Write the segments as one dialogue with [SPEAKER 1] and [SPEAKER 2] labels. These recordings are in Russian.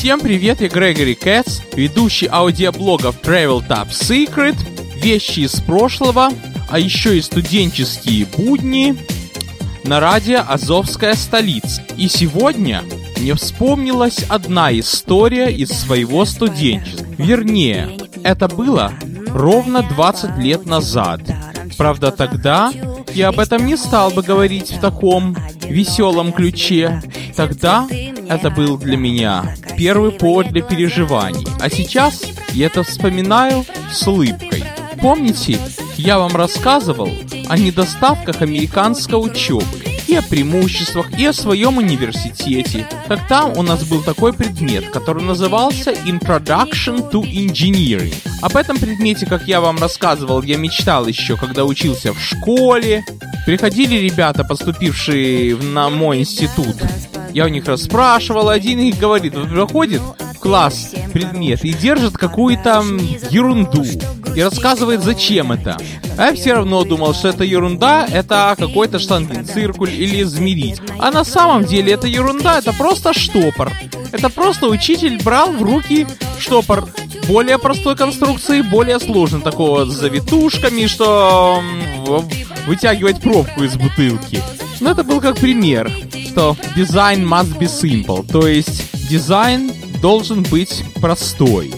[SPEAKER 1] Всем привет, я Грегори Кэтс, ведущий аудиоблогов Travel Top Secret, вещи из прошлого, а еще и студенческие будни на радио Азовская столица. И сегодня мне вспомнилась одна история из своего студенчества. Вернее, это было ровно 20 лет назад. Правда, тогда я об этом не стал бы говорить в таком веселом ключе. Тогда это был для меня первый повод для переживаний. А сейчас я это вспоминаю с улыбкой. Помните, я вам рассказывал о недостатках американской учебы, и о преимуществах, и о своем университете. Так там у нас был такой предмет, который назывался Introduction to Engineering. Об этом предмете, как я вам рассказывал, я мечтал еще, когда учился в школе. Приходили ребята, поступившие на мой институт. Я у них расспрашивал, один их говорит, вот проходит в класс предмет и держит какую-то ерунду. И рассказывает, зачем это. А я все равно думал, что это ерунда, это какой-то штангенциркуль или измерить. А на самом деле это ерунда, это просто штопор. Это просто учитель брал в руки штопор более простой конструкции, более сложный, такого с завитушками, что вытягивать пробку из бутылки. Но это был как пример, что дизайн must be simple, то есть дизайн должен быть простой.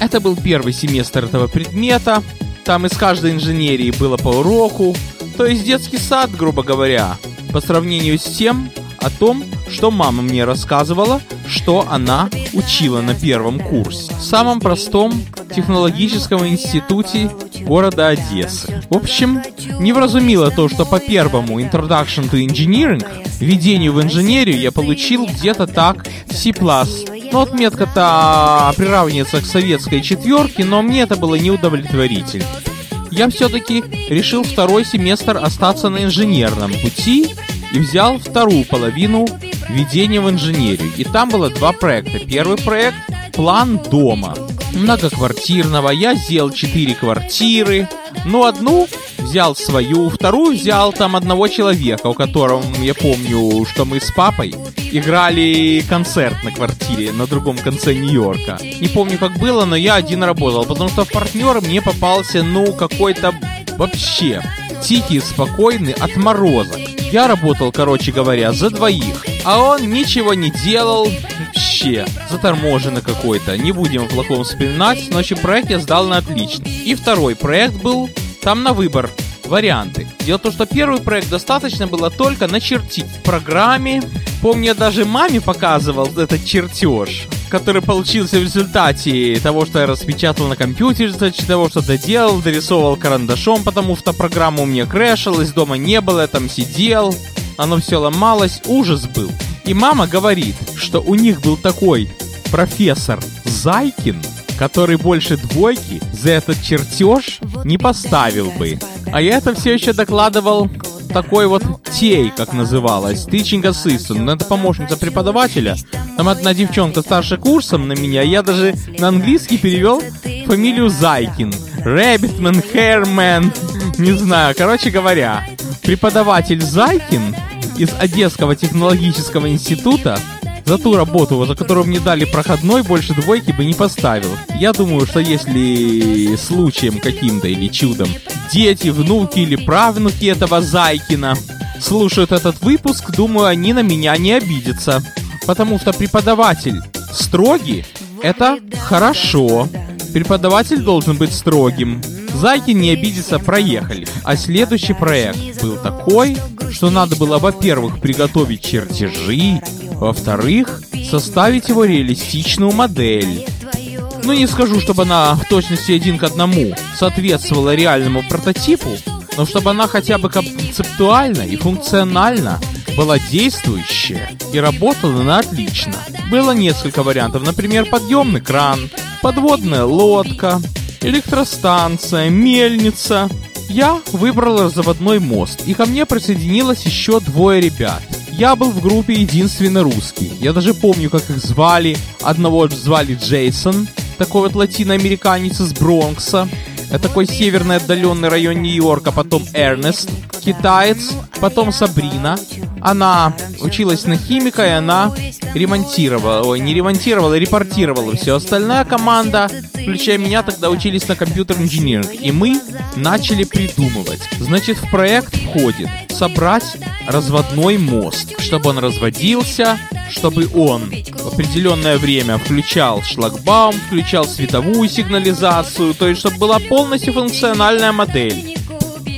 [SPEAKER 1] Это был первый семестр этого предмета, там из каждой инженерии было по уроку, то есть детский сад, грубо говоря, по сравнению с тем, о том, что мама мне рассказывала, что она учила на первом курсе. В самом простом технологическом институте города Одессы. В общем, не вразумило то, что по первому Introduction to Engineering, введению в инженерию, я получил где-то так C++. Ну, отметка-то приравнивается к советской четверке, но мне это было неудовлетворительно. Я все-таки решил второй семестр остаться на инженерном пути и взял вторую половину введения в инженерию. И там было два проекта. Первый проект – план дома. Многоквартирного. Я сделал четыре квартиры. Ну, одну взял свою, вторую взял там одного человека, у которого я помню, что мы с папой играли концерт на квартире на другом конце Нью-Йорка. Не помню, как было, но я один работал, потому что в партнер мне попался, ну, какой-то вообще тихий, спокойный отморозок. Я работал, короче говоря, за двоих, а он ничего не делал, вообще заторможенный какой-то. Не будем в плохом вспоминать, но общем, проект я сдал на отлично. И второй проект был там на выбор варианты. Дело в том, что первый проект достаточно было только начертить в программе. Помню, я даже маме показывал этот чертеж, который получился в результате того, что я распечатал на компьютере, того, что доделал, дорисовывал карандашом, потому что программа у меня крэшилась, дома не было, я там сидел, оно все ломалось, ужас был. И мама говорит, что у них был такой профессор Зайкин, который больше двойки за этот чертеж не поставил бы. А я это все еще докладывал такой вот тей, как называлась, teaching assistant, ну, это помощница преподавателя. Там одна девчонка старше курсом на меня, я даже на английский перевел фамилию Зайкин. Rabbitman, Hairman, не знаю, короче говоря, преподаватель Зайкин из Одесского технологического института за ту работу, за которую мне дали проходной, больше двойки бы не поставил. Я думаю, что если случаем каким-то или чудом дети, внуки или правнуки этого Зайкина слушают этот выпуск, думаю, они на меня не обидятся. Потому что преподаватель строгий — это хорошо. Преподаватель должен быть строгим. Зайки не обидится, проехали. А следующий проект был такой, что надо было, во-первых, приготовить чертежи, во-вторых, составить его реалистичную модель. Ну, не скажу, чтобы она в точности один к одному соответствовала реальному прототипу, но чтобы она хотя бы концептуально и функционально была действующая и работала на отлично. Было несколько вариантов, например, подъемный кран, подводная лодка, электростанция, мельница. Я выбрал заводной мост, и ко мне присоединилось еще двое ребят. Я был в группе единственный русский. Я даже помню, как их звали. Одного звали Джейсон, такой вот латиноамериканец из Бронкса. Это такой северный отдаленный район Нью-Йорка, потом Эрнест, китаец, потом Сабрина. Она училась на химика, и она ремонтировала, ой, не ремонтировала, репортировала все. Остальная команда, включая меня, тогда учились на компьютер-инжиниринг. И мы начали придумывать. Значит, в проект входит собрать разводной мост, чтобы он разводился, чтобы он в определенное время включал шлагбаум, включал световую сигнализацию, то есть чтобы была полностью функциональная модель.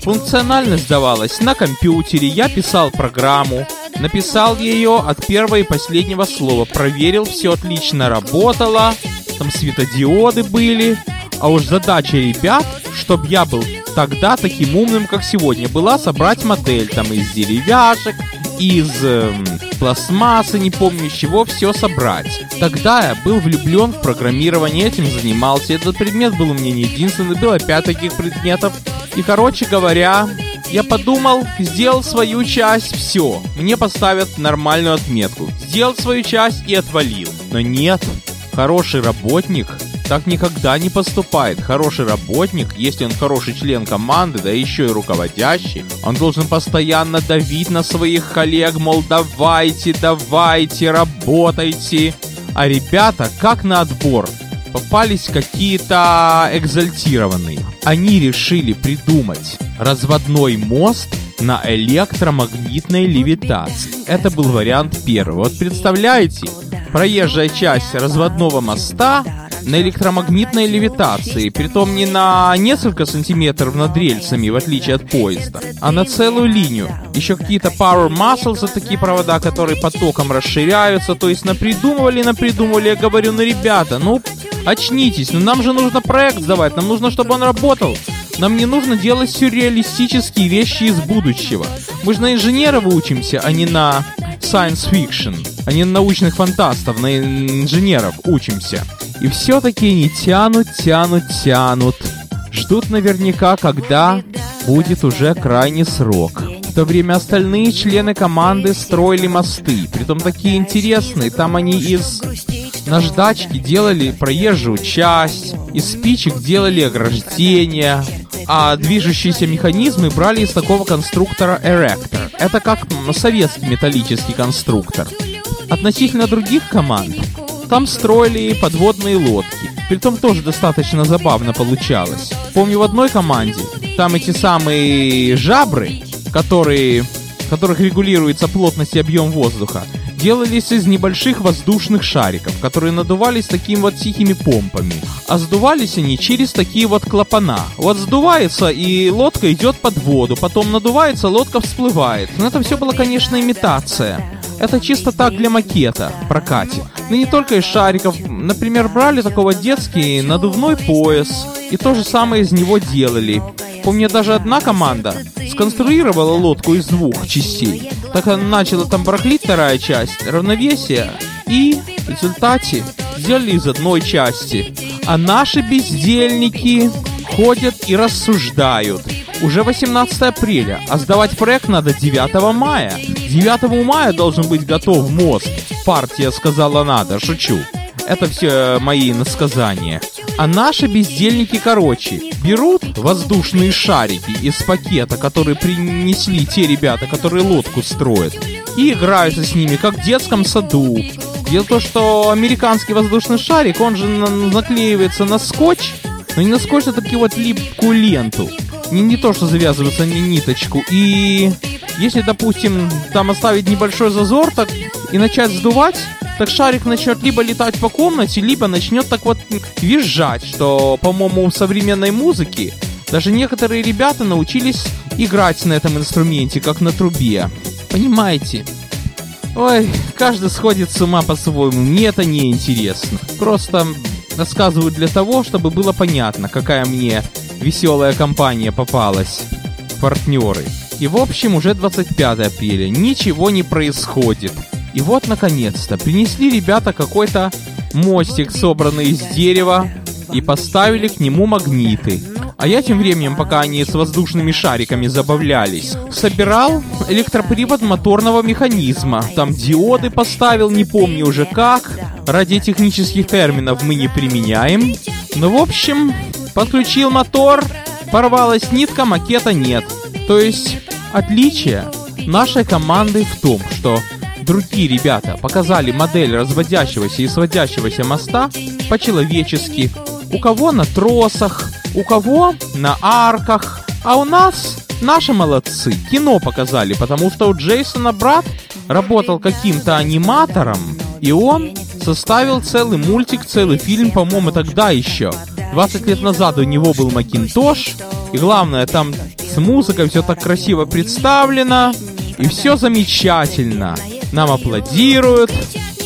[SPEAKER 1] Функциональность давалась на компьютере, я писал программу, написал ее от первого и последнего слова, проверил, все отлично работало, там светодиоды были, а уж задача ребят, чтобы я был тогда таким умным, как сегодня, была собрать модель там из деревяшек, из э, пластмассы, не помню чего, все собрать. Тогда я был влюблен в программирование, этим занимался. Этот предмет был у меня не единственный, было пять таких предметов. И, короче говоря, я подумал, сделал свою часть, все, мне поставят нормальную отметку. Сделал свою часть и отвалил. Но нет, хороший работник так никогда не поступает. Хороший работник, если он хороший член команды, да еще и руководящий, он должен постоянно давить на своих коллег, мол, давайте, давайте, работайте. А ребята, как на отбор, попались какие-то экзальтированные. Они решили придумать разводной мост на электромагнитной левитации. Это был вариант первый. Вот представляете, проезжая часть разводного моста на электромагнитной левитации, притом не на несколько сантиметров над рельсами, в отличие от поезда, а на целую линию. Еще какие-то power muscles, такие провода, которые потоком расширяются, то есть напридумывали, напридумывали, я говорю, ну ребята, ну очнитесь, ну нам же нужно проект сдавать, нам нужно, чтобы он работал. Нам не нужно делать сюрреалистические вещи из будущего. Мы же на инженера учимся, а не на science fiction, а не на научных фантастов, на инженеров учимся. И все-таки они тянут, тянут, тянут. Ждут наверняка, когда будет уже крайний срок. В то время остальные члены команды строили мосты, притом такие интересные. Там они из наждачки делали проезжую часть, из спичек делали ограждения, а движущиеся механизмы брали из такого конструктора Erector. Это как советский металлический конструктор. Относительно других команд, там строили подводные лодки. Притом тоже достаточно забавно получалось. Помню в одной команде, там эти самые жабры, которые, которых регулируется плотность и объем воздуха, делались из небольших воздушных шариков, которые надувались такими вот тихими помпами. А сдувались они через такие вот клапана. Вот сдувается, и лодка идет под воду, потом надувается, лодка всплывает. Но это все было, конечно, имитация. Это чисто так для макета, прокате. Но не только из шариков. Например, брали такого детский надувной пояс, и то же самое из него делали. Помню, даже одна команда сконструировала лодку из двух частей. Так она начала там барахлить вторая часть, равновесие, и в результате сделали из одной части. А наши бездельники ходят и рассуждают. Уже 18 апреля, а сдавать проект надо 9 мая. 9 мая должен быть готов мост. Партия сказала надо, шучу. Это все мои насказания. А наши бездельники, короче, берут воздушные шарики из пакета, который принесли те ребята, которые лодку строят, и играются с ними, как в детском саду. Дело в том, что американский воздушный шарик, он же наклеивается на скотч, но не на скотч, а такие вот липкую ленту. Не, не то, что завязывается не ниточку. И если, допустим, там оставить небольшой зазор так и начать сдувать, так шарик начнет либо летать по комнате, либо начнет так вот визжать, что, по-моему, у современной музыки Даже некоторые ребята научились играть на этом инструменте, как на трубе. Понимаете? Ой, каждый сходит с ума по-своему, мне это не интересно. Просто рассказываю для того, чтобы было понятно, какая мне веселая компания попалась. Партнеры. И в общем уже 25 апреля, ничего не происходит. И вот наконец-то принесли ребята какой-то мостик, собранный из дерева, и поставили к нему магниты. А я тем временем, пока они с воздушными шариками забавлялись, собирал электропривод моторного механизма. Там диоды поставил, не помню уже как. Ради технических терминов мы не применяем. Ну, в общем, подключил мотор, порвалась нитка, макета нет. То есть, отличие нашей команды в том, что другие ребята показали модель разводящегося и сводящегося моста по-человечески. У кого на тросах, у кого на арках, а у нас наши молодцы. Кино показали, потому что у Джейсона брат работал каким-то аниматором, и он составил целый мультик, целый фильм, по-моему, тогда еще. 20 лет назад у него был Макинтош, и главное, там с музыкой все так красиво представлено, и все замечательно. Нам аплодируют,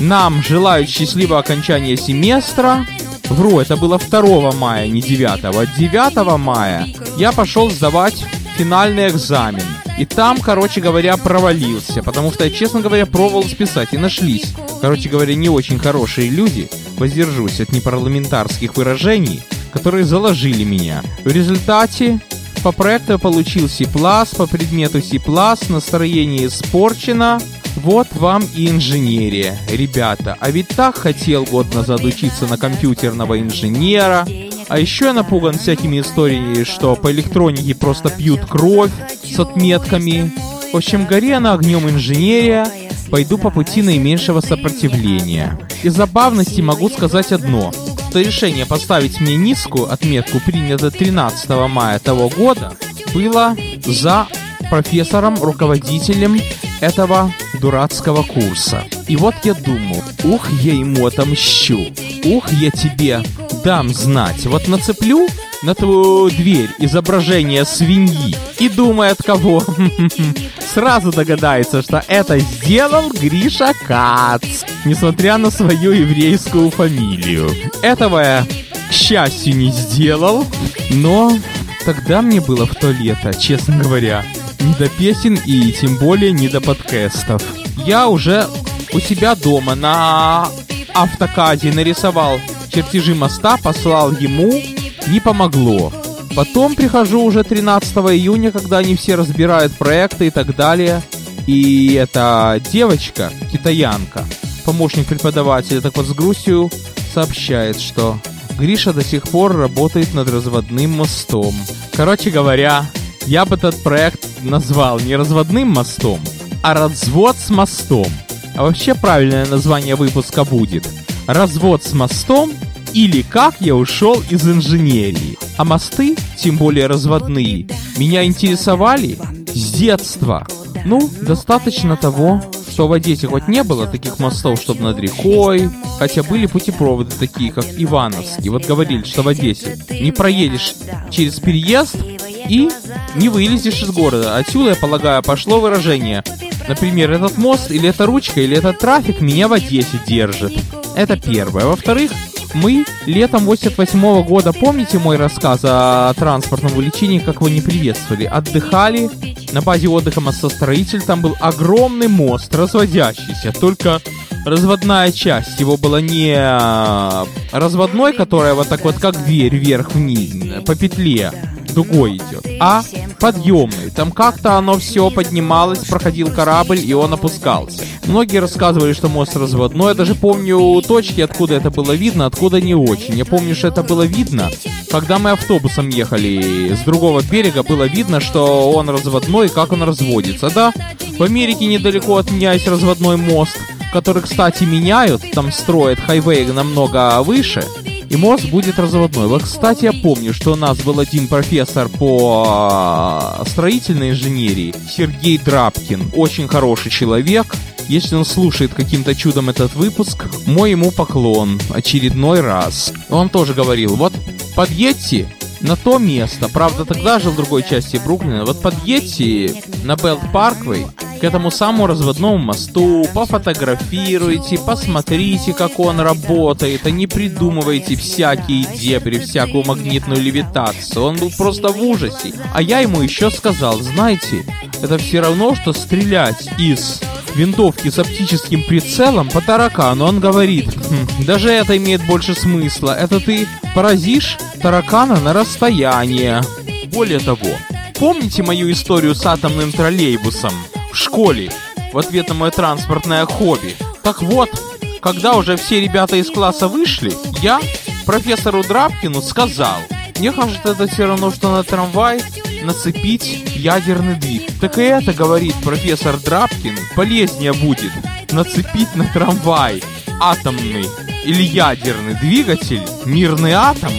[SPEAKER 1] нам желают счастливого окончания семестра. Вру, это было 2 мая, не 9. 9 мая я пошел сдавать финальный экзамен. И там, короче говоря, провалился, потому что я, честно говоря, пробовал списать, и нашлись. Короче говоря, не очень хорошие люди, воздержусь от непарламентарских выражений, которые заложили меня. В результате по проекту я получил C+, по предмету C+, настроение испорчено, вот вам и инженерия, ребята. А ведь так хотел год назад учиться на компьютерного инженера. А еще я напуган всякими историями, что по электронике просто пьют кровь с отметками. В общем, гори она огнем инженерия, пойду по пути наименьшего сопротивления. Из забавности могу сказать одно, что решение поставить мне низкую отметку принято 13 мая того года было за профессором, руководителем этого дурацкого курса. И вот я думаю, ух, я ему отомщу, ух, я тебе дам знать. Вот нацеплю на твою дверь изображение свиньи и думает кого. Сразу догадается, что это сделал Гриша Кац, несмотря на свою еврейскую фамилию. Этого я, к счастью, не сделал, но тогда мне было в то лето, честно говоря не до песен и тем более не до подкастов. Я уже у себя дома на автокаде нарисовал чертежи моста, послал ему, не помогло. Потом прихожу уже 13 июня, когда они все разбирают проекты и так далее. И эта девочка, китаянка, помощник преподавателя, так вот с грустью сообщает, что Гриша до сих пор работает над разводным мостом. Короче говоря, я бы этот проект назвал не разводным мостом, а развод с мостом. А вообще правильное название выпуска будет «Развод с мостом» или «Как я ушел из инженерии». А мосты, тем более разводные, меня интересовали с детства. Ну, достаточно того, что в Одессе хоть не было таких мостов, чтобы над рекой, хотя были путепроводы такие, как Ивановский. Вот говорили, что в Одессе не проедешь через переезд, и не вылезешь из города. Отсюда, я полагаю, пошло выражение. Например, этот мост или эта ручка или этот трафик меня в Одессе держит. Это первое. Во-вторых, мы летом 88 -го года, помните мой рассказ о транспортном увлечении, как вы не приветствовали? Отдыхали на базе отдыха мостостроитель, там был огромный мост, разводящийся, только разводная часть его была не разводной, которая вот так вот как дверь вверх-вниз по петле, дугой идет, а подъемный. Там как-то оно все поднималось, проходил корабль, и он опускался. Многие рассказывали, что мост разводной. Я даже помню точки, откуда это было видно, откуда не очень. Я помню, что это было видно, когда мы автобусом ехали с другого берега, было видно, что он разводной, как он разводится. Да, в Америке недалеко от меня есть разводной мост, который, кстати, меняют, там строят хайвей намного выше, и мост будет разводной. Вот, кстати, я помню, что у нас был один профессор по а, строительной инженерии, Сергей Драбкин, очень хороший человек. Если он слушает каким-то чудом этот выпуск, мой ему поклон очередной раз. Он тоже говорил, вот подъедьте на то место. Правда, тогда жил в другой части Бруклина. Вот подъедьте на Белт Парквей к этому самому разводному мосту, пофотографируйте, посмотрите, как он работает, а не придумывайте всякие дебри, всякую магнитную левитацию. Он был просто в ужасе. А я ему еще сказал, знаете, это все равно, что стрелять из винтовки с оптическим прицелом по таракану. Он говорит, хм, даже это имеет больше смысла. Это ты поразишь таракана на расстояние. Более того, помните мою историю с атомным троллейбусом в школе в ответ на мое транспортное хобби? Так вот, когда уже все ребята из класса вышли, я профессору Драбкину сказал, мне кажется, это все равно, что на трамвай нацепить ядерный двиг. Так и это, говорит профессор Драбкин, полезнее будет нацепить на трамвай атомный или ядерный двигатель, мирный атом,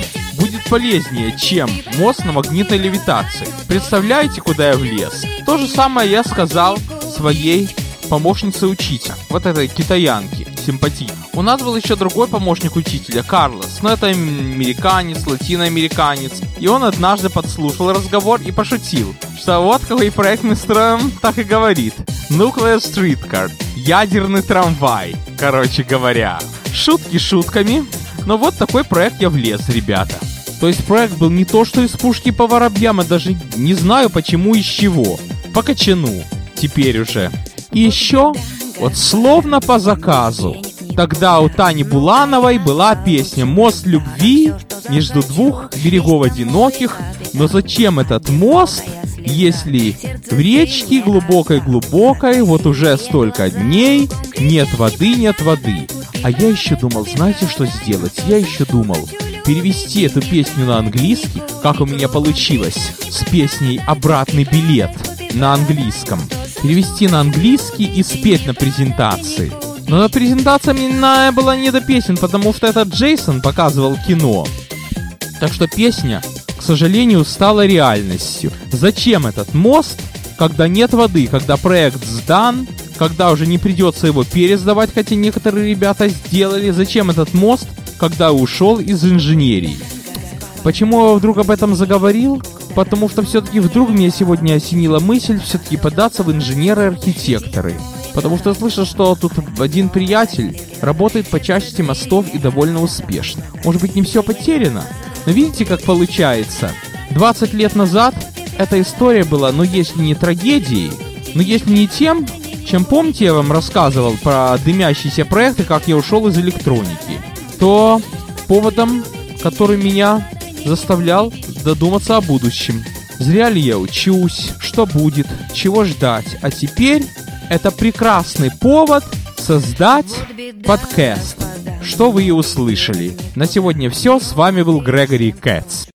[SPEAKER 1] полезнее, чем мост на магнитной левитации. Представляете, куда я влез? То же самое я сказал своей помощнице учителя, вот этой китаянке, симпатичной. У нас был еще другой помощник учителя, Карлос, но это американец, латиноамериканец. И он однажды подслушал разговор и пошутил, что вот какой проект мы строим, так и говорит. Nuclear Streetcar, ядерный трамвай, короче говоря. Шутки шутками, но вот такой проект я влез, ребята. То есть проект был не то, что из пушки по воробьям, я даже не знаю почему из чего. По кочану. Теперь уже. И еще, вот словно по заказу, тогда у Тани Булановой была песня «Мост любви между двух берегов одиноких». Но зачем этот мост, если в речке глубокой-глубокой вот уже столько дней нет воды, нет воды? А я еще думал, знаете, что сделать? Я еще думал, перевести эту песню на английский, как у меня получилось, с песней «Обратный билет» на английском перевести на английский и спеть на презентации. Но на презентации мне была не до песен, потому что этот Джейсон показывал кино. Так что песня, к сожалению, стала реальностью. Зачем этот мост, когда нет воды, когда проект сдан, когда уже не придется его пересдавать, хотя некоторые ребята сделали. Зачем этот мост, когда ушел из инженерии? Почему я вдруг об этом заговорил? потому что все-таки вдруг мне сегодня осенила мысль все-таки податься в инженеры-архитекторы. Потому что слышал, что тут один приятель работает по части мостов и довольно успешно. Может быть, не все потеряно? Но видите, как получается? 20 лет назад эта история была, ну, если не трагедией, но если не тем, чем помните, я вам рассказывал про дымящиеся проекты, как я ушел из электроники, то поводом, который меня заставлял задуматься о будущем. Зря ли я учусь, что будет, чего ждать. А теперь это прекрасный повод создать подкаст. Что вы и услышали. На сегодня все. С вами был Грегори Кэтс.